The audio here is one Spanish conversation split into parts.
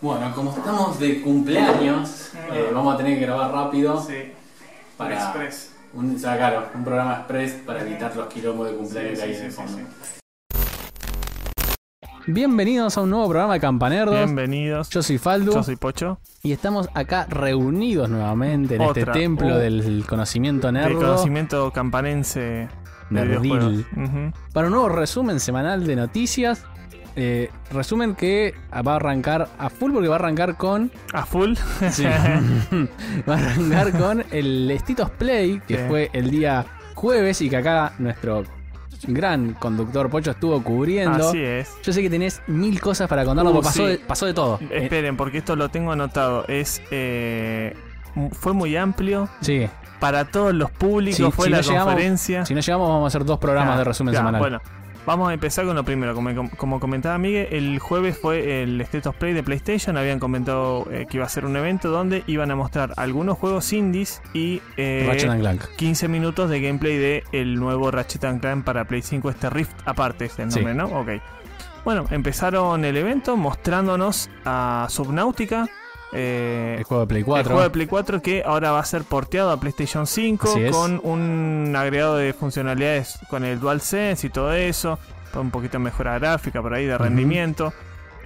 Bueno, como estamos de cumpleaños, eh, vamos a tener que grabar rápido Sí, para Express. Un, o sea, claro, un programa express para evitar los quilombos de cumpleaños Sí, que hay sí, en el sí, fondo. sí. Bienvenidos a un nuevo programa de Campanerdos. Bienvenidos. Yo soy Faldu Yo soy Pocho. y estamos acá reunidos nuevamente en Otra. este templo Uh. del conocimiento El nerdo conocimiento campanense de Nerdil. para un nuevo resumen semanal de noticias. Eh, resumen que va a arrancar a full porque va a arrancar con A full. Sí. va a arrancar con el Stitos Play que Sí. fue el día jueves y que acá nuestro gran conductor Pocho estuvo cubriendo. Así es. Yo sé que tenés mil cosas para contarnos, Uh, porque pasó, sí. de, pasó de todo. Eh, Esperen, porque esto lo tengo anotado. Es eh, fue muy amplio sí, para todos los públicos. Sí, fue si la no llegamos- conferencia. si no llegamos vamos a hacer dos programas de resumen claro, semanal. Bueno, vamos a empezar con lo primero. Como, como comentaba Miguel, el jueves fue el State of Play de PlayStation. Habían comentado eh, que iba a ser un evento donde iban a mostrar algunos juegos indies y eh, Ratchet and Clank. 15 minutos de gameplay de el nuevo Ratchet and Clank para Play 5, este Rift aparte es el Sí. nombre, ¿no? Ok. Bueno, empezaron el evento mostrándonos a Subnautica. Eh, El juego de Play el 4. juego de Play 4 que ahora va a ser porteado a PlayStation 5 Así es. con un agregado de funcionalidades con el DualSense y todo eso. Un poquito de mejora gráfica por ahí de rendimiento.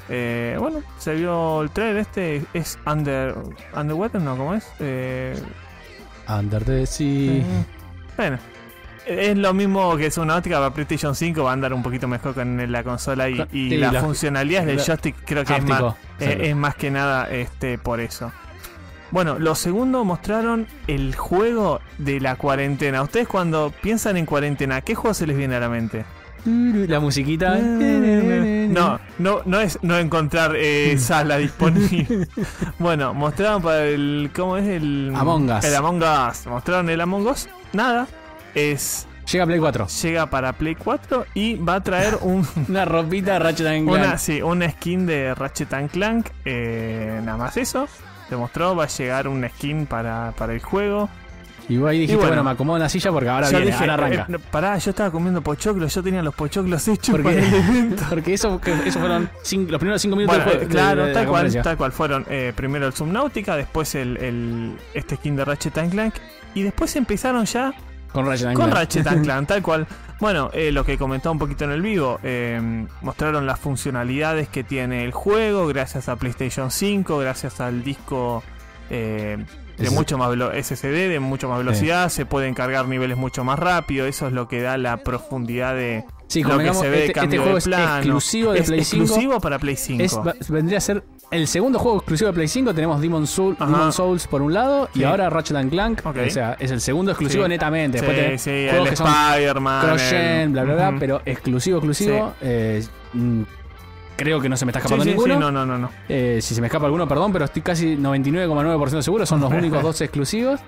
Eh, bueno, se vio el trailer este. Es Under. Underwater, ¿no? ¿Cómo es? Eh, Under the Sea. Mm, Bueno, es lo mismo que Subnautica para PlayStation 5, va a andar un poquito mejor con la consola y, y sí, las la- funcionalidades del joystick creo que es más, eh, es más que nada este por eso. Bueno, lo segundo mostraron el juego de la cuarentena. Ustedes cuando piensan en cuarentena, ¿qué juego se les viene a la mente? La musiquita. No, no, no es no encontrar eh, sala disponible. bueno, mostraron para el. ¿Cómo es el. Among Us. El Among Us. Mostraron el Among Us. Nada. Es. Llega Play 4. Llega para Play 4 y va a traer un, Una ropita de Ratchet and Clank. una, sí, una skin de Ratchet and Clank. eh, nada más eso. Se mostró, va a llegar una skin para, para el juego. Y vos ahí dijiste, bueno. bueno, me acomodo en la silla porque ahora viene, dije, ahora arranca. eh, pará, yo estaba comiendo pochoclos, yo tenía los pochoclos hechos Porque- para el evento. Porque eso, eso fueron los primeros 5 minutos Bueno, del eh, juego. claro, de- de la tal cual, tal cual. Fueron eh, primero el Subnautica, después el, el- este skin de Ratchet and Clank. Y después empezaron ya Con Ratchet and con Clank. Ratchet and Clank, tal cual. Bueno, eh, lo que comentaba un poquito en el vivo, eh, mostraron las funcionalidades que tiene el juego gracias a PlayStation 5, gracias al disco eh, de Es- mucho más velo- SSD, de mucho más velocidad, se pueden cargar niveles mucho más rápido, eso es lo que da la profundidad de Sí, lo que se ve, este, cambio este juego de es plano. exclusivo de es Play 5. exclusivo para Play 5. Es- vendría a ser el segundo juego exclusivo de Play 5. Tenemos Demon, Soul, Ajá. Demon Souls por un lado y ahora Ratchet and Clank. O sea, es el segundo exclusivo Sí. netamente. Después Sí, sí, el Spider-Man. el- bla, bla, bla, pero exclusivo, exclusivo. eh, mm, creo que no se me está escapando sí, sí, ninguno. no, no, no, no. Eh, si se me escapa alguno, perdón, pero estoy casi 99,9% seguro. Son los únicos dos exclusivos.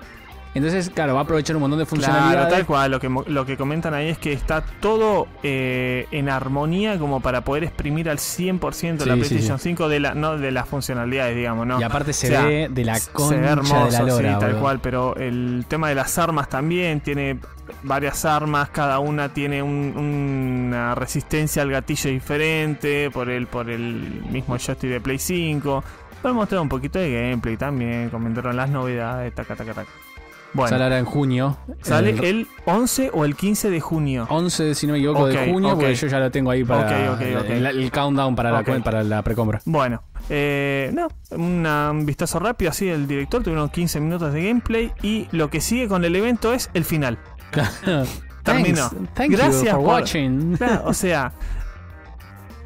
Entonces, claro, va a aprovechar un montón de funcionalidades. Claro, tal cual. Lo que, lo que comentan ahí es que está todo eh, en armonía como para poder exprimir al 100% la Sí, sí, PlayStation 5 de, la, no, de las funcionalidades, digamos, ¿no? Y aparte se O sea, ve de la se concha ve hermoso, de la lora. sí, tal cual. Pero el tema de las armas también tiene varias armas, cada una tiene un- una resistencia al gatillo diferente por el, por el mismo joystick de Play 5. Voy a mostrar un poquito de gameplay también, comentaron las novedades, taca, taca, taca. Bueno, Sale ahora en junio. Sale el el 11 o el 15 de junio. 11, si no me equivoco, de junio, porque yo ya lo tengo ahí para. El, el countdown para, la, para la precompra. Bueno, eh, no, una- un vistazo rápido así del director, tuvieron 15 minutos de gameplay y lo que sigue con el evento es el final. Terminó. Thanks, thank you Gracias for por- watching. Claro, o sea,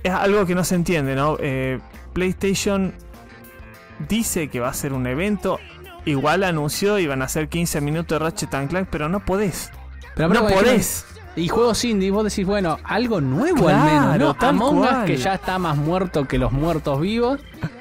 es algo que no se entiende, ¿no? Eh, PlayStation dice que va a ser un evento, igual anunció y van a ser 15 minutos de Ratchet and Clank, pero no podés. Pero no aparte, podés. Y juegos indie, vos decís, bueno, algo nuevo Claro, al menos, ¿no? Among Us, que ya está más muerto que los muertos vivos.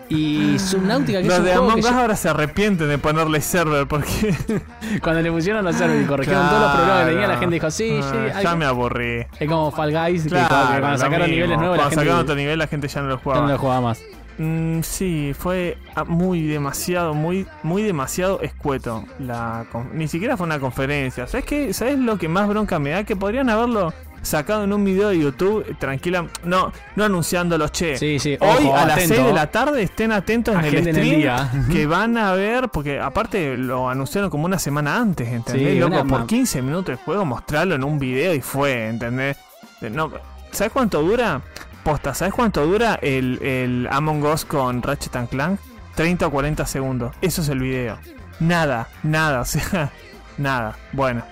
Y Subnautica, que Los es un de Among Us ya- ahora se arrepienten de ponerle server porque cuando le pusieron los servers y corrigieron todos los problemas que tenía, la gente dijo, sí, sí. Ah, ya me aburrí. Es como Fall Guys, que cuando lo sacaron mismo. niveles nuevos, la Cuando gente sacaron otro nivel, la gente ya no lo ya jugaba. no lo jugaba más. Mm, sí, fue ah, muy demasiado, muy, muy demasiado escueto. La, ni siquiera fue una conferencia. ¿Sabes qué? ¿Sabes lo que más bronca me da? Que podrían haberlo sacado en un video de YouTube, tranquila, no, no anunciándolos, che. Sí, sí, Hoy a las atento. 6 de la tarde estén atentos en el stream día. que van a ver, porque aparte lo anunciaron como una semana antes, ¿entendés? Sí, Loco, por ma- 15 minutos de juego, mostrarlo en un video y fue, ¿entendés? No, ¿Sabes cuánto dura? Posta, ¿sabes cuánto dura el, el Among Us con Ratchet and Clank? 30 o 40 segundos. Eso es el video. Nada, nada, o sea, nada. Bueno,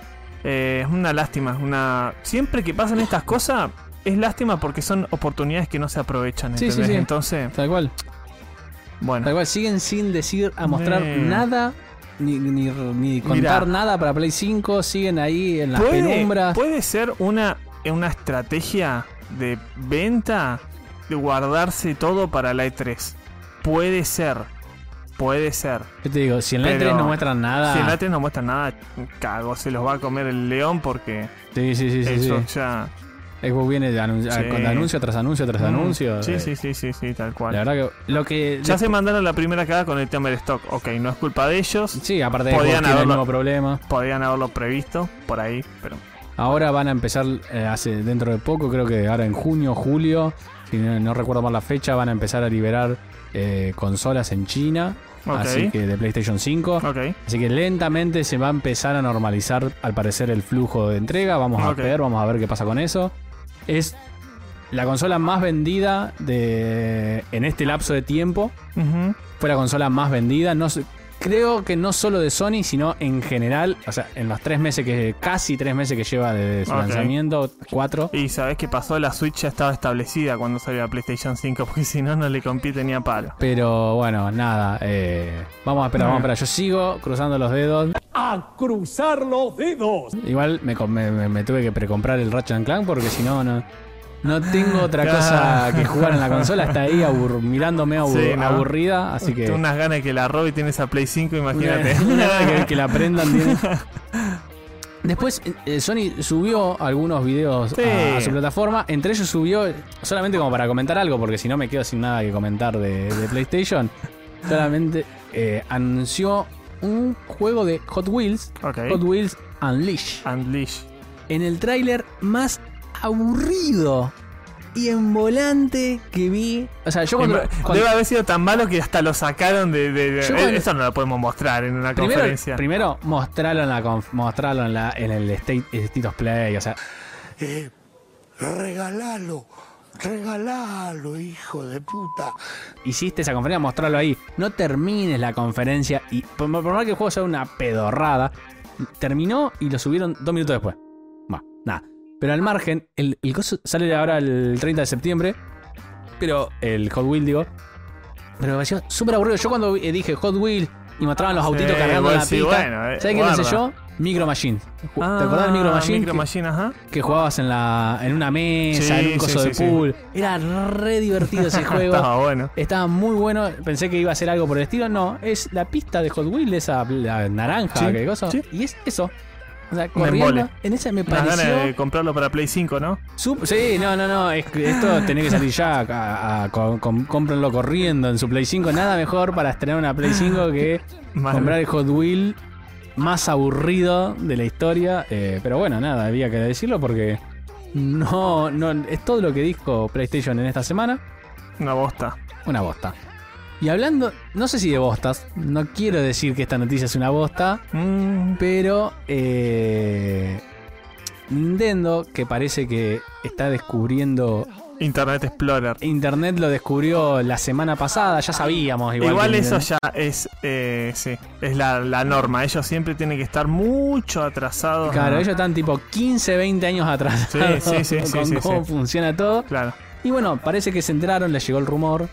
eh, es una lástima. Una... Siempre que pasan estas cosas, es lástima porque son oportunidades que no se aprovechan. Sí, sí, ¿entendés? sí. Entonces, Tal cual. bueno. Tal cual, siguen sin decir, a mostrar Eh. nada, ni, ni, ni contar Mirá. nada para Play 5, siguen ahí en las puede, penumbras. puede ser una, una estrategia de venta de guardarse todo para la E3. Puede ser. Puede ser. Yo te digo, si en la Pero E3 no muestran nada. Si en la E3 no muestra nada, cago, se los va a comer el león porque Sí, sí, sí, sí. eso sí. ya. Xbox viene de anun- Sí. con anuncio tras anuncio tras Mm, anuncio. Sí, eh, sí, sí, sí, sí, tal cual. La verdad que lo que. Ya se mandaron la primera cagada con el tema del stock. Ok, no es culpa de ellos. Sí, aparte de Podían el haberlo- mismo problema. Podían haberlo previsto por ahí, pero. Ahora van a empezar, eh, hace dentro de poco, creo que ahora en junio, julio, si no, no recuerdo mal la fecha, van a empezar a liberar eh, consolas en China. Así que de PlayStation 5. Ok. Así que lentamente se va a empezar a normalizar, al parecer, el flujo de entrega. Vamos a ver, vamos a ver qué pasa con eso. Es la consola más vendida de en este lapso de tiempo. Fue la consola más vendida. No sé- creo que no solo de Sony, sino en general. O sea, en los tres meses que. casi tres meses que lleva desde su lanzamiento, cuatro. Y sabes qué pasó, la Switch ya estaba establecida cuando salió la PlayStation 5, porque si no, no le compite ni a palo. Pero bueno, nada. eh, vamos a esperar, vamos a esperar. Yo sigo cruzando los dedos. a cruzar los dedos. Igual me, me- me- me tuve que precomprar el Ratchet and Clank porque si no, no. No tengo otra Claro. cosa que jugar en la consola. Está ahí abur- mirándome abur- Sí, ¿no? aburrida. Así que. Tengo unas ganas de que la robe y tiene esa Play 5, imagínate. Una, una gana que, que la aprendan tiene. Después eh, Sony subió algunos videos Sí. a, a su plataforma. Entre ellos subió, solamente como para comentar algo, porque si no me quedo sin nada que comentar de, de PlayStation. Solamente eh, anunció un juego de Hot Wheels. Hot Wheels Unleash. Unleash. En el tráiler más aburrido y en volante que vi. O sea, yo cuando. cuando- Debe haber sido tan malo que hasta lo sacaron de. de- de- Yo cuando- Eso no lo podemos mostrar en una Primero, conferencia. primero mostrarlo en la conf- mostrarlo en, la, en el State, State of Play, o sea, Eh, regalalo, regalalo, hijo de puta. hiciste esa conferencia, mostrarlo ahí. No termines la conferencia y por, por más que el juego sea una pedorrada, terminó y lo subieron dos minutos después. Va, nada. Pero al margen, el, el coso sale ahora el 30 de septiembre, pero el Hot Wheel, digo. Pero me pareció súper aburrido. Yo cuando vi- dije Hot Wheel y mostraban los autitos Sí, cargando la sí, pista, bueno, eh, ¿sabes qué pensé yo? Micro Machine. ¿Te Ah, acordás del Micro Machine? Micro Que- Machine, ajá. que jugabas en la en una mesa, Sí, en un coso de pool. Era re divertido ese juego. Estaba bueno. Estaba muy bueno. Pensé que iba a ser algo por el estilo. No, es la pista de Hot Wheels, esa la naranja, que cosa. Y es eso. O sea, corriendo. En esa me ganas pareció. de comprarlo para Play 5, ¿no? sup- sí, no, no, no. es esto tenía que salir ya. A, cómprenlo corriendo en su Play 5. Nada mejor para estrenar una Play 5 que comprar el Hot Wheel más aburrido de la historia. eh, pero bueno, nada, había que decirlo porque no, no, es todo lo que dijo PlayStation en esta semana. Una bosta. Una bosta. Y hablando, no sé si de bostas, no quiero decir que esta noticia es una bosta, Mm, pero eh, Nintendo, que parece que está descubriendo Internet Explorer. Internet, lo descubrió la semana pasada, ya sabíamos. Igual, eso Nintendo- ya es, eh, sí, es la, la norma. Ellos siempre tienen que estar mucho atrasados. Claro, ellos están tipo 15, 20 años atrás. Sí, sí, sí, con cómo funciona todo. Claro. Y bueno, parece que se enteraron, les llegó el rumor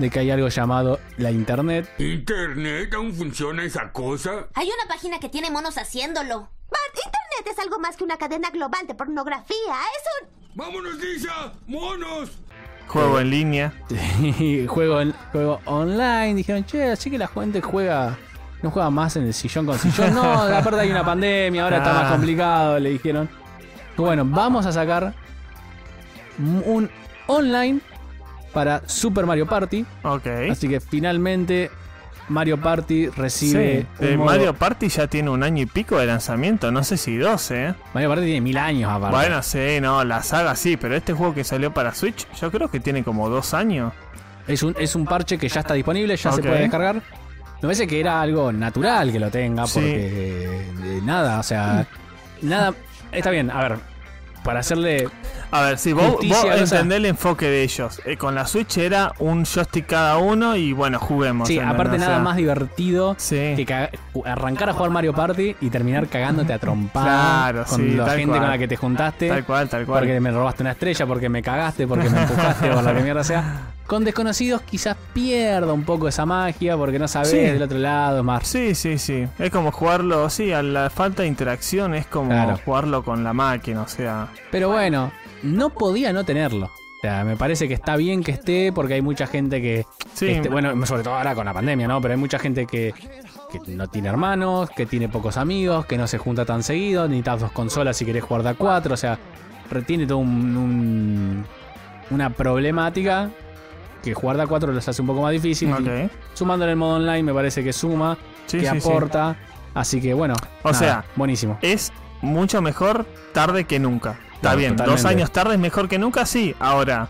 de que hay algo llamado la Internet. ¿Internet aún funciona esa cosa? Hay una página que tiene monos haciéndolo. Bart, Internet es algo más que una cadena global de pornografía. Es un... ¡Vámonos, Lisa! ¡Monos! Juego en línea. y juego, en- juego online. Dijeron, che, así que la gente juega. No juega más en el sillón con sillón. No, aparte hay una pandemia, ahora está Ah. más complicado, le dijeron. Bueno, vamos a sacar un online para Super Mario Party. Ok. Así que finalmente Mario Party recibe. Sí, eh, modo- Mario Party ya tiene un año y pico de lanzamiento, no sé si 12, ¿eh? Mario Party tiene mil años aparte. Bueno, sí, no, la saga sí, pero este juego que salió para Switch, yo creo que tiene como dos años. Es un, es un parche que ya está disponible, ya se puede descargar. Me parece que era algo natural que lo tenga, Sí. porque eh, nada, o sea, nada. Está bien, a ver, para hacerle. A ver, si vos, vos o entendés el enfoque de ellos. Eh, con la Switch era un joystick cada uno y bueno, juguemos. Sí, ¿entendés? aparte O nada más divertido Sí. que arrancar a jugar Mario Party y terminar cagándote a trompar Claro, con sí, la gente cual. con la que te juntaste. Tal cual, tal cual. Porque me robaste una estrella, porque me cagaste, porque me empujaste, por lo que mierda sea. Con desconocidos quizás pierda un poco esa magia, porque no sabes Sí. del otro lado, más. Sí, sí, sí. Es como jugarlo, sí, a la falta de interacción es como Claro. jugarlo con la máquina, o sea. Pero bueno, no podía no tenerlo. O sea, me parece que está bien que esté, porque hay mucha gente que. Sí. este, bueno, sobre todo ahora con la pandemia, ¿no? Pero hay mucha gente que, que no tiene hermanos, que tiene pocos amigos, que no se junta tan seguido, necesitas dos consolas si querés jugar de a cuatro. O sea, retiene todo un, un- una problemática que jugar de a cuatro los hace un poco más difícil. Ok. Sumándole el modo online, me parece que suma, Sí, que sí, aporta. Así que bueno, O nada, sea, buenísimo. Es mucho mejor tarde que nunca. Está bien, dos años tarde es mejor que nunca, sí. Ahora,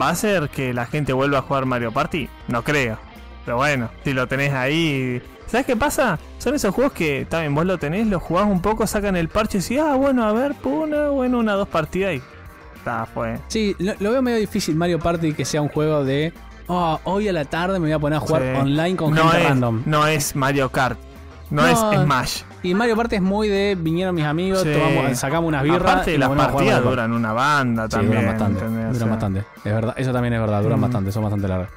¿va a ser que la gente vuelva a jugar Mario Party? No creo. Pero bueno, si lo tenés ahí. ¿Sabes qué pasa? Son esos juegos que también vos lo tenés, lo jugás un poco, sacan el parche y decís, ah, bueno, a ver, una, bueno, una, dos partidas y. Está, fue. Sí, lo, lo veo medio difícil Mario Party que sea un juego de. Oh, hoy a la tarde me voy a poner a jugar Sí. online con no gente es, random. No es Mario Kart. No, No. es Smash. Y Mario Party es muy de vinieron mis amigos, Sí. tomamos, sacamos unas birras. Aparte, y las partidas duran una banda Sí, también. duran bastante. Duran bastante. Es verdad, eso también es verdad, duran Mm. bastante, son bastante largas.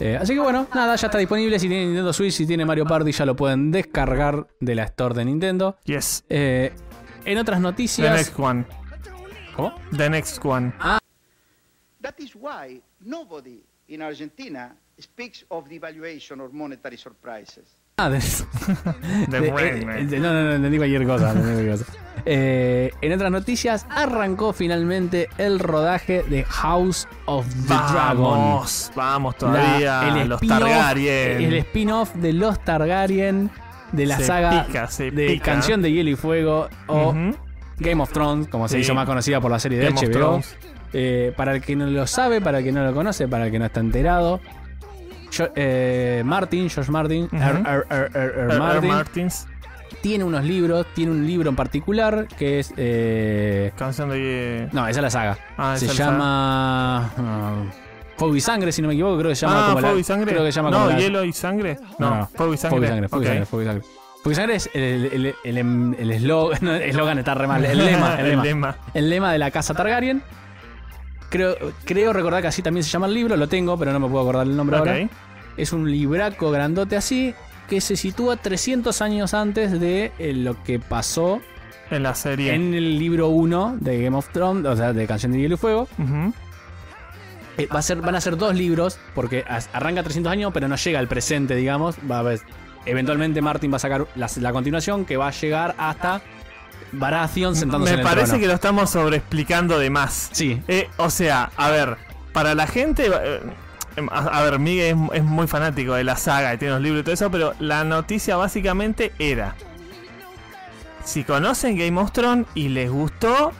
Eh, así que bueno, nada, ya está disponible. Si tienen Nintendo Switch, si tiene Mario Party, ya lo pueden descargar de la Store de Nintendo. Yes. Eh, en otras The noticias. next one. ¿Cómo? The next one. That is why nobody in Argentina speaks of devaluation or monetary surprises. Ah, de, The de- brain, eh, de- no, no, no, entendí cualquier cosa. entendí cualquier cosa. Eh, en otras noticias, arrancó finalmente el rodaje de House of the Dragon. Vamos, vamos todavía. La- los spin-off- Targaryen. El spin-off de los Targaryen, de la Se saga pica, de pica. Canción de Hielo y Fuego o Ujú. Game of Thrones, como se Sí. hizo más conocida por la serie de Game HBO. Eh, para el que no lo sabe, para el que no lo conoce, para el que no está enterado. Eh, Martin, George Martin, R- R- R-. Martin, Martins. tiene unos libros, tiene un libro en particular que es... eh, Canción de. no, esa es la saga. Ah, se llama... ah, Fuego y Sangre, si no me equivoco, creo que se llama ah, como la- y Sangre. Creo que se llama no, como la- Hielo y Sangre. No, No, no. Fuego y Sangre. Fuego y Sangre, Fuego y Ok. Sangre, Fuego y Sangre. Y Sangre es el el- eslogan, el eslogan está re mal, el lema, el lema. El lema. El lema de la casa Targaryen. Creo, creo recordar que así también se llama el libro, lo tengo, pero no me puedo acordar el nombre ahora. Es un libraco grandote así que se sitúa 300 años antes de eh, lo que pasó En la serie. en el libro 1 de Game of Thrones, o sea, de Canción de Hielo y Fuego. Eh, va a ser, van a ser dos libros, porque arranca 300 años, pero no llega al presente, digamos. Va a haber- eventualmente Martin va a sacar la, la continuación que va a llegar hasta Baratheon sentándose Me en el parece trono. que lo estamos sobreexplicando de más. Sí, Eh, o sea, a ver, para la gente. eh, a, a ver, Miguel es, es muy fanático de la saga y tiene los libros y todo eso, pero la noticia básicamente era. Si conocen Game of Thrones y les gustó,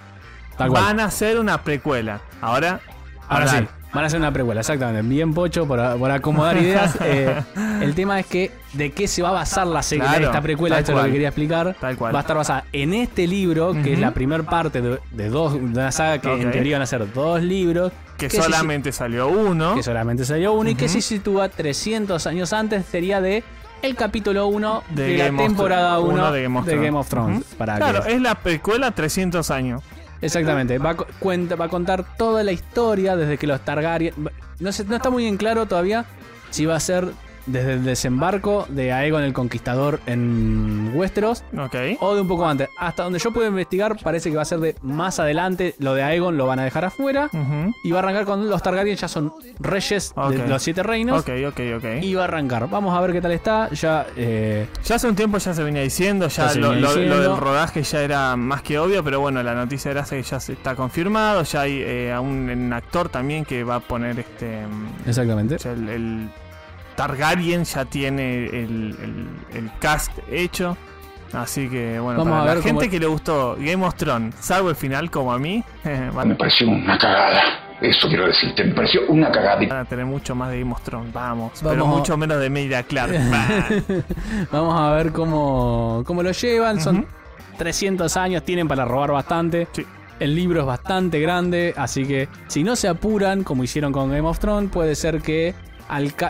tal cual. van a hacer una precuela. Ahora, Ahora sí. Van a hacer una precuela, exactamente. Bien pocho por, por acomodar ideas. Eh, el tema es que de qué se va a basar la serie, Claro, esta precuela, esto es lo que cual. quería explicar. Tal cual. Va a estar basada en este libro, que es Ujú. la primera parte de, de dos, de una saga que en Ok. teoría van a ser dos libros. que se- solamente salió uno. que solamente salió uno y que se sitúa 300 años antes, sería de el capítulo 1 de, de la temporada Thrones, 1 uno de Game of Thrones. Ujú. para Claro, que- es la precuela 300 años. Exactamente, va a, cuenta, va a contar toda la historia desde que los Targaryen... No, sé, no está muy en claro todavía si va a ser desde el desembarco de Aegon el Conquistador en Westeros Ok. o de un poco antes. Hasta donde yo puedo investigar parece que va a ser de más adelante, lo de Aegon lo van a dejar afuera y va a arrancar con los Targaryen, ya son reyes de los siete reinos. Ok, ok, ok. Y va a arrancar. Vamos a ver qué tal está. Ya eh, Ya hace un tiempo ya se venía diciendo, ya, lo, venía lo- lo diciendo. del rodaje ya era más que obvio, pero bueno, la noticia era que ya se está confirmado, ya hay eh, a un, un actor también que va a poner este mm, exactamente. el Targaryen ya tiene el, el- el cast hecho. Así que bueno, Vamos para a la gente que le gustó Game of Thrones, salvo el final como a mí, van, Me pareció una cagada. Eso quiero decirte, me pareció una cagada. van a tener mucho más de Game of Thrones, vamos. Pero Vamos a- mucho menos de Emilia Clark. Vamos a ver cómo, cómo lo llevan. Son 300 años, tienen para robar bastante. Sí. El libro es bastante grande, así que si no se apuran, como hicieron con Game of Thrones, puede ser que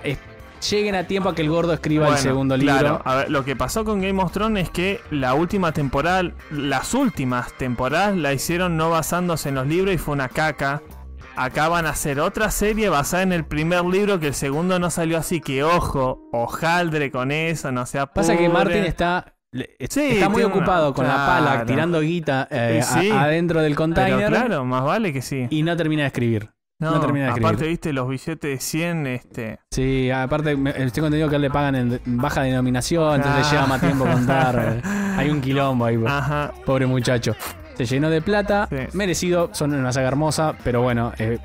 es- lleguen a tiempo a que el gordo escriba el segundo libro. Claro, a ver, lo que pasó con Game of Thrones es que la última temporada, las últimas temporadas la hicieron no basándose en los libros y fue una caca. Acá van a hacer otra serie basada en el primer libro que el segundo no salió así que ojo, hojaldre con eso, no sea Pasa que Martin está, Sí, está muy una- ocupado con la pala tirando guita eh, sí, a- adentro del Pero container claro, más vale que sí. y no termina de escribir. No, termina de escribir. aparte viste los billetes de 100, este... Sí, aparte tengo entendido que él le pagan en baja denominación, entonces Ah. lleva más tiempo contar. Hay un quilombo ahí. pues. Ajá. Pobre muchacho. Se llenó de plata, Sí. merecido, son una saga hermosa, pero bueno, eh,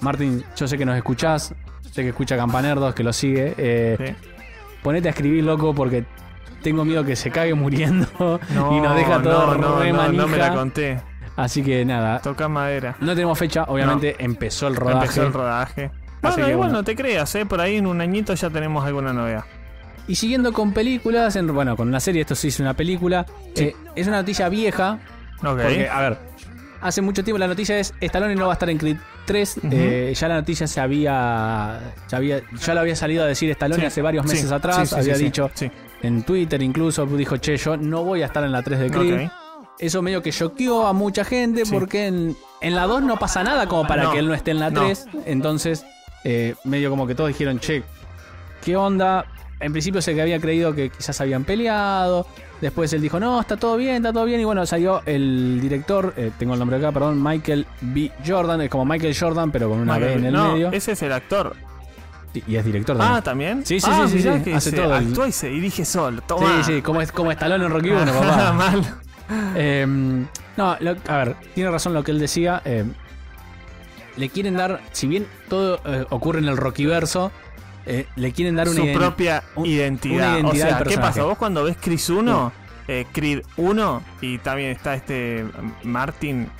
Martín, yo sé que nos escuchás, sé que escucha Campanerdos, que lo sigue. eh, Sí. Ponete a escribir, loco, porque tengo miedo que se cague muriendo No, y nos deja todo no, no, re no, no me la conté. Así que nada, Toca madera. no tenemos fecha, obviamente empezó el rodaje. Empezó el rodaje. Así Bueno, que igual bueno. no te creas, ¿eh? Por ahí en un añito ya tenemos alguna novedad. Y siguiendo con películas, en- bueno, con una serie, esto sí es una película. eh, es una noticia vieja, Ok. Porque, a ver, hace mucho tiempo la noticia es Stallone no va a estar en Creed 3. Ujú. eh, ya la noticia se había, ya había. Ya lo había salido a decir Stallone Sí, hace varios sí, meses sí, atrás. sí, había sí, sí, dicho sí. en Twitter incluso, dijo, che, yo no voy a estar en la 3 de Creed. Ok. Eso medio que choqueó a mucha gente Sí. porque en, en la 2 no pasa nada como para No, que él no esté en la no. 3. Entonces, eh, medio como que todos dijeron, che, ¿qué onda? En principio se que había creído que quizás habían peleado. Después él dijo, no, está todo bien, está todo bien. Y bueno, salió el director, eh, tengo el nombre acá, perdón, Michael B. Jordan. Es como Michael Jordan, pero con una B en el no, medio. ese es el actor. Y- Y es director Ah, también. ¿también? Sí, sí, Ah, sí, sí, sí, que hace todo Actúa y se dirige solo. Toma. Sí, sí, como, es, como Stallone en Rocky 1, papá. Mal. Eh, no, lo- a ver, tiene razón lo que él decía. eh, le quieren dar, si bien todo eh, ocurre en el Rockyverso, le quieren dar una Su propia un- identidad. una identidad o sea, ¿qué pasa? Vos cuando ves Chris 1, eh, Creed 1, y también está este Martin,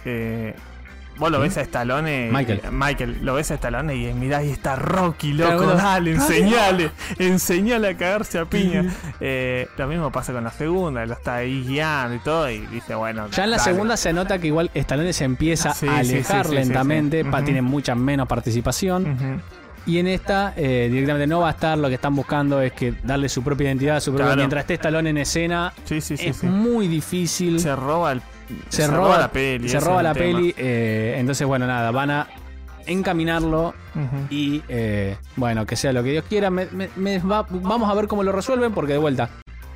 vos lo ves a Stallone. Michael. eh, Michael, lo ves a Stallone y mirá, ahí está Rocky, loco, Claro, bueno. dale, enseñale, enseñale a cagarse a piña. Eh, lo mismo pasa con la segunda, lo está ahí guiando y todo, y dice, bueno. Ya en la dale. segunda se nota que igual Stallone se empieza Sí, a alejar sí, sí, lentamente, pa- Ujú. tiene mucha menos participación. Y en esta eh, directamente no va a estar, lo que están buscando es que darle su propia identidad, su propia- Claro. mientras esté Stallone en escena, es muy difícil. Se roba el. Se, roba, la peli. Se roba la tema. peli. eh, entonces, bueno, nada, van a encaminarlo y, eh, bueno, que sea lo que Dios quiera. Me- me- me va- vamos a ver cómo lo resuelven, porque de vuelta,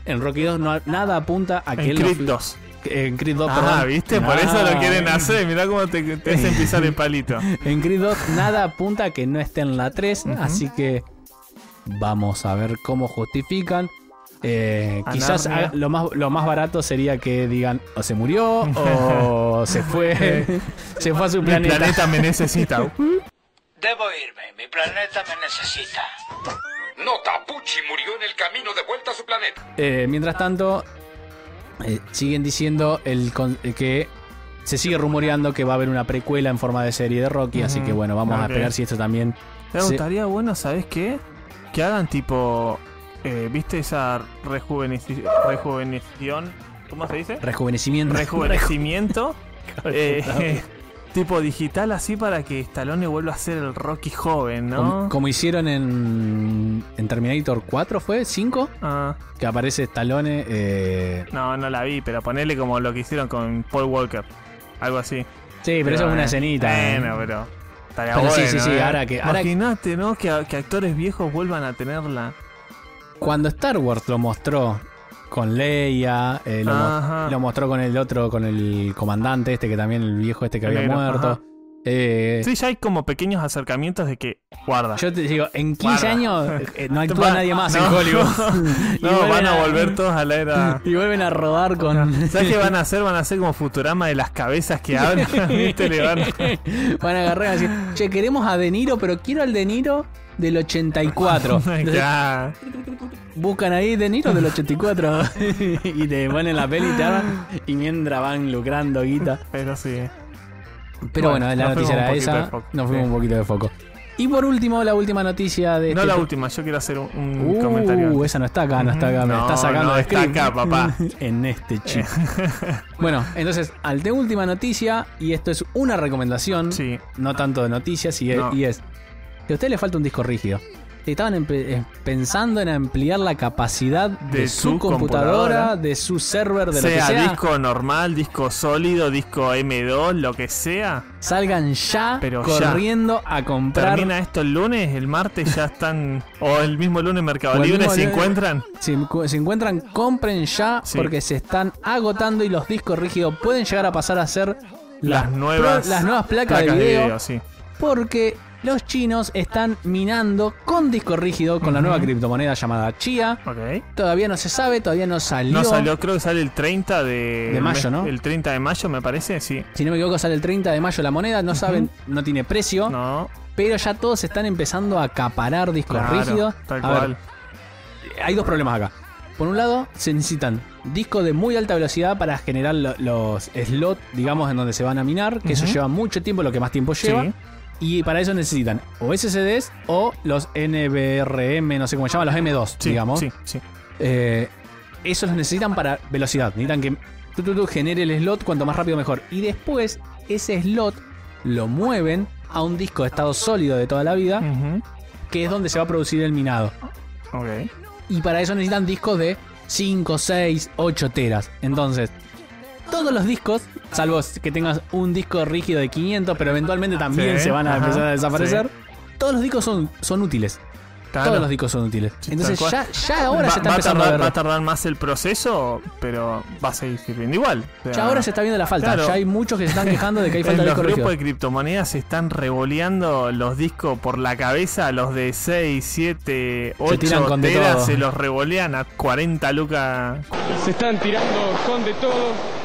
en Rocky 2 no, nada apunta a que En él no Creed fui- 2. En Creed 2, Ah, perdón. ¿viste? Por eso lo quieren hacer. Mirá cómo te, te hacen pisar el palito. En Creed 2 nada apunta a que no esté en la 3, Ujú. así que vamos a ver cómo justifican. Eh, quizás lo más, lo más barato sería que digan o se murió o se fue se fue a su Mi planeta. planeta me necesita. Debo irme, mi planeta me necesita. Nota, Pucci murió en el camino de vuelta a su planeta. Eh, mientras tanto, eh, siguen diciendo el que se sigue rumoreando que va a haber una precuela en forma de serie de Rocky, así que bueno, vamos a esperar si esto también Me se- gustaría, bueno, ¿sabes qué? Que hagan tipo. Eh, ¿Viste esa rejuveneci- rejuvenecición? ¿Cómo se dice? rejuvenecimiento. Rejuvenecimiento. eh, tipo digital, así para que Stallone vuelva a ser el Rocky joven, ¿no? Como, como hicieron en, en Terminator 4, ¿fue? ¿5? Ah, Que aparece Stallone. eh, no, no la vi, pero ponele como lo que hicieron con Paul Walker. Algo así. Sí, pero, eso es una eh, escenita. ¿eh? Bueno, pero. Estaría Pero sí, bueno, sí, sí, ¿eh? ahora que- ahora- Imagínate, ¿no? Que, que actores viejos vuelvan a tenerla. Cuando Star Wars lo mostró con Leia, eh, lo, mo- lo mostró con el otro, con el comandante este, que también el viejo este que El había negro, muerto. ajá. Eh, Sí, ya hay como pequeños acercamientos de que, guarda. Yo te digo, en 15 Guarda. años eh, no actúa nadie más en no, Hollywood. Y No, vuelven van a volver todos a la era. Y vuelven a rodar con. ¿Sabes qué van a hacer? Van a hacer como Futurama de las cabezas que hablan. ¿Viste? Le van- Van a agarrar y decir, che, queremos a De Niro, pero quiero al De Niro del 84. Entonces, Ya. buscan ahí De Niro del 84 y te ponen la peli y te arman. Y mientras van lucrando guita. Pero sí. Pero bueno, Bueno, la nos noticia era esa. Nos fuimos Sí. un poquito de foco. Y por último, la última noticia de No este- la última, yo quiero hacer un, un Uh, comentario. esa no está acá, no está acá, me No, está sacando no, de está acá, papá. en este chip. bueno, entonces, al de última noticia, y esto es una recomendación, Sí. no tanto de noticias, y, es- y es que a usted le falta un disco rígido. Estaban eh, pensando en ampliar la capacidad de, De su su computadora, computadora. de su server, de lo sea, que sea. disco normal, disco sólido, disco M2, lo que sea. Salgan ya Pero ya. corriendo a comprar. Termina esto el lunes, el martes ya están. O el mismo lunes Mercado Libre lunes. encuentran. Si, si encuentran, compren ya Sí. porque se están agotando y los discos rígidos pueden llegar a pasar a ser Las nuevas, las nuevas placas, de video, sí. porque los chinos están minando con disco rígido con la nueva criptomoneda llamada Chia. Ok. Todavía no se sabe, todavía no salió. No salió, creo que sale el 30 de, De mayo, ¿no? El 30 de mayo, me parece, sí. Si no me equivoco, sale el 30 de mayo la moneda. No saben, no tiene precio. No, Pero ya todos están empezando a acaparar discos claro, rígidos. tal A ver, cual. hay dos problemas acá. Por un lado, se necesitan discos de muy alta velocidad para generar lo- los slots, digamos, en donde se van a minar, que eso lleva mucho tiempo, lo que más tiempo lleva. Sí. Y para eso necesitan o SSDs o los NBRM, no sé cómo se llaman, los M2, Sí, digamos. sí, sí. Eh, esos los necesitan para velocidad. Necesitan que tú, genere el slot cuanto más rápido mejor. Y después, ese slot lo mueven a un disco de estado sólido de toda la vida, que es donde se va a producir el minado. Ok. Y para eso necesitan discos de 5, 6, 8 teras. Entonces, todos los discos, salvo que tengas un disco rígido de 500, pero eventualmente también Sí, se van a ajá, empezar a desaparecer, todos los discos son, son útiles. Claro. Todos los discos son útiles. Entonces ya, ahora va, se está va a empezando tardar, a va a tardar más el proceso, pero va a seguir sirviendo igual. O sea, Ya ahora se está viendo la falta. Claro. Ya hay muchos que se están quejando de que hay falta de los disco grupos de criptomonedas se están revoleando los discos por la cabeza, los de 6, 7, 8 tiran con de teras, todo. se los revolean a 40 lucas. Se están tirando con de todo.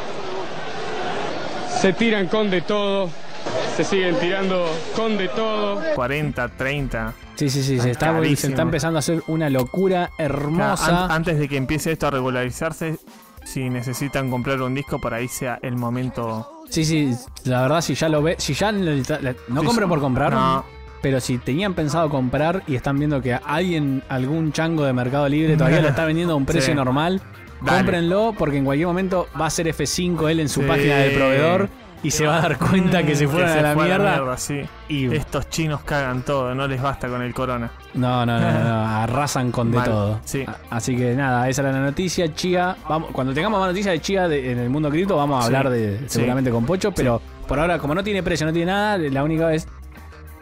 Se tiran con de todo. Se siguen tirando con de todo. 40, 30. Sí, sí, sí. Se está, se está empezando a hacer una locura hermosa. An- antes de que empiece esto a regularizarse, si necesitan comprar un disco, por ahí sea el momento. Sí, sí. La verdad, si ya lo ve, si ya no Sí, compren por comprar. No. Pero si tenían pensado comprar y están viendo que alguien, algún chango de Mercado Libre todavía lo está vendiendo a un precio Sí. normal, Dale. cómprenlo porque en cualquier momento va a ser F5 él en su Sí. página del proveedor y se va a dar cuenta que se Mm, fueron a se la fue mierda. sí. Y Estos chinos cagan todo, no les basta con el corona. no, no, no, no, no, arrasan con de Mal, todo. sí. A- Así que nada, esa era la noticia. Chía, vamos, cuando tengamos más noticias de Chía de- en el mundo cripto, vamos a Sí. hablar de seguramente con Pocho, pero por ahora, como no tiene precio, no tiene nada, la única vez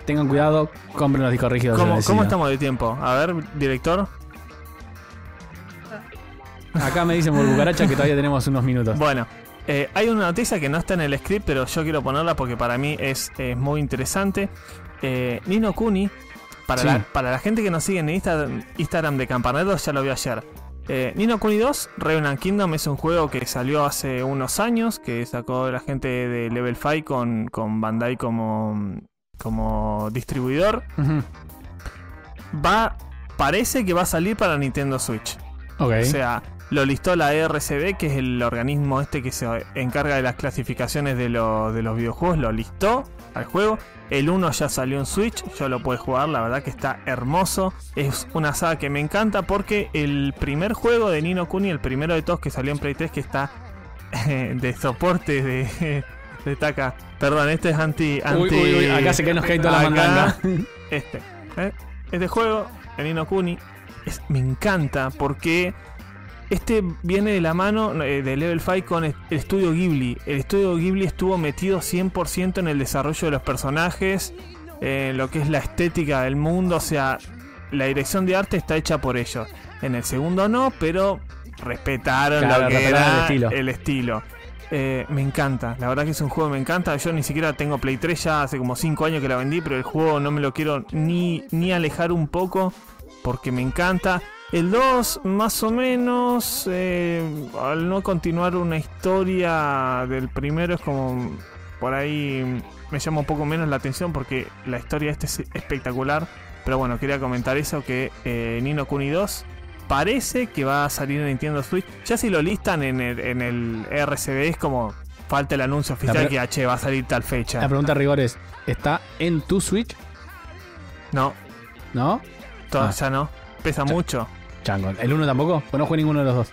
tengan cuidado, compren los discos rígidos. ¿Cómo, cómo estamos de tiempo? A ver, director. Acá me dicen por cucaracha que todavía tenemos unos minutos. Bueno, eh, hay una noticia que no está en el script, pero yo quiero ponerla porque para mí es, es muy interesante. Eh, Nino Kuni, para, Sí. la, para la gente que nos sigue en Insta- Instagram de Campaneros, ya lo vi ayer. Eh, Nino Kuni 2, Revenant Kingdom, es un juego que salió hace unos años, que sacó la gente de Level 5 con, con Bandai como, como distribuidor. Va, parece que va a salir para Nintendo Switch. Ok. O sea, lo listó la ERCB, que es el organismo este que se encarga de las clasificaciones de, lo- de los videojuegos, lo listó al juego. El 1 ya salió en Switch, yo lo puedo jugar, la verdad que está hermoso. Es una saga que me encanta porque el primer juego de Nino Kuni, el primero de todos que salió en Play 3, que está de soporte de, de Taka. Perdón, este es anti. anti Uy, uy, uy, acá se que nos cae toda la mandanga. Este. ¿eh? Este juego, el Nino Kuni, es- me encanta porque este viene de la mano eh, de Level 5 con el, estudio Ghibli. El estudio Ghibli estuvo metido 100% en el desarrollo de los personajes, eh, en lo que es la estética del mundo, o sea, la dirección de arte está hecha por ellos. En el segundo no, pero respetaron Claro, lo que respetaron era el estilo. el estilo. Eh, me encanta, la verdad que es un juego que me encanta. Yo ni siquiera tengo Play 3, ya hace como 5 años que la vendí, pero el juego no me lo quiero ni, ni alejar un poco porque me encanta. El 2, más o menos, eh, al no continuar una historia del primero, es como por ahí me llama un poco menos la atención porque la historia este es espectacular. Pero bueno, quería comentar eso: que eh, Nino Kuni 2 parece que va a salir en Nintendo Switch. Ya si lo listan en el, en el RCB es como falta el anuncio oficial que ah, che, va a salir tal fecha. La pregunta a rigor es: ¿está en tu Switch? No, ¿No? todavía no. Pesa mucho. Chango. ¿El 1 tampoco? Pues no jugué ninguno de los dos.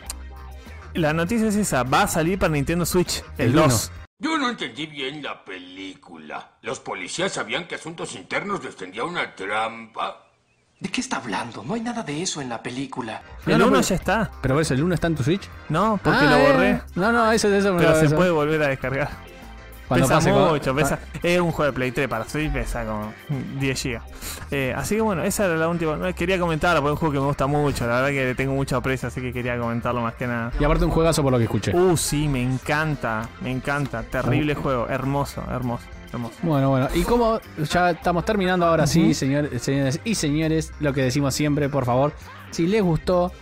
La noticia es esa: va a salir para Nintendo Switch el, El 2. Yo no entendí bien la película. ¿Los policías sabían que Asuntos Internos les tendía una trampa? ¿De qué está hablando? No hay nada de eso en la película. El No, no, 1 pero- ya está. ¿Pero ves, el 1 está en tu Switch? No, porque Ah, lo eh. borré. No, no, eso, eso. Pero se eso. puede volver a descargar. Cuando pesa pase mucho, pesa. Es un juego de Play 3 para Switch, pesa como 10 GB. Eh, así que bueno, esa era la última. Quería comentarla porque es un juego que me gusta mucho. La verdad que le tengo mucho aprecio, así que quería comentarlo más que nada. Y aparte un juegazo por lo que escuché. Uh, sí, me encanta, me encanta. Terrible juego, hermoso, hermoso, hermoso. Bueno, bueno. Y como ya estamos terminando ahora sí, señor- señores y señores, lo que decimos siempre, por favor, si les gustó,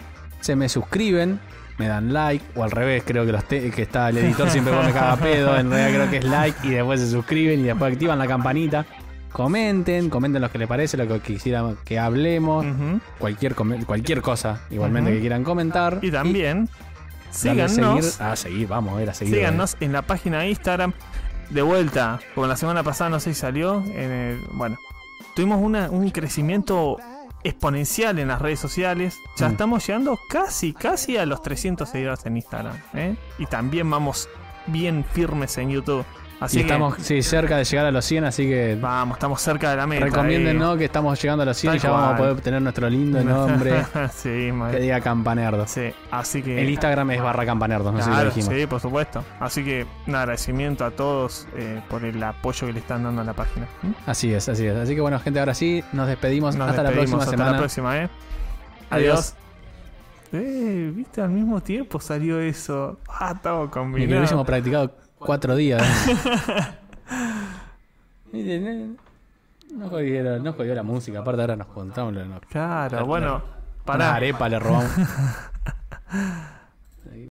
se me suscriben, me dan like, o al revés, creo que, los te- que está el editor siempre pone cada pedo, en realidad creo que es like y después se suscriben y después activan la campanita. Comenten, comenten lo que les parece, lo que quisieran que hablemos, cualquier, cualquier cosa igualmente que quieran comentar. Y también, a síganos. seguir. Ah, seguir, vamos a ver, a seguir. Síganos en la página de Instagram. De vuelta, como la semana pasada no sé si salió. En el- bueno, tuvimos una- un crecimiento exponencial en las redes sociales. Ya Mm. estamos llegando casi, casi a los 300 seguidores en Instagram. ¿eh? Y también vamos bien firmes en YouTube. Así y que estamos sí, cerca de llegar a los 100, así que vamos, estamos cerca de la meta. recomiéndenos eh. que estamos llegando a los 100 y ya vamos a poder tener nuestro lindo nombre sí, que diga Campanerdo. Sí, así que. El Instagram es barra Campanerdo, no sé si lo dijimos. sí, por supuesto. Así que un agradecimiento a todos eh, por el apoyo que le están dando a la página. Así es, así es. Así que bueno, gente, ahora sí, nos despedimos. Nos hasta despedimos, la próxima hasta semana. la próxima, ¿eh? Adiós. Adiós. Eh, viste, al mismo tiempo salió eso. Ah, estaba Ni que lo combinado. hubiésemos practicado cuatro días. No, jodió, no jodió la música, aparte ahora nos contamos. lo- Claro, la- bueno. Una arepa le robamos.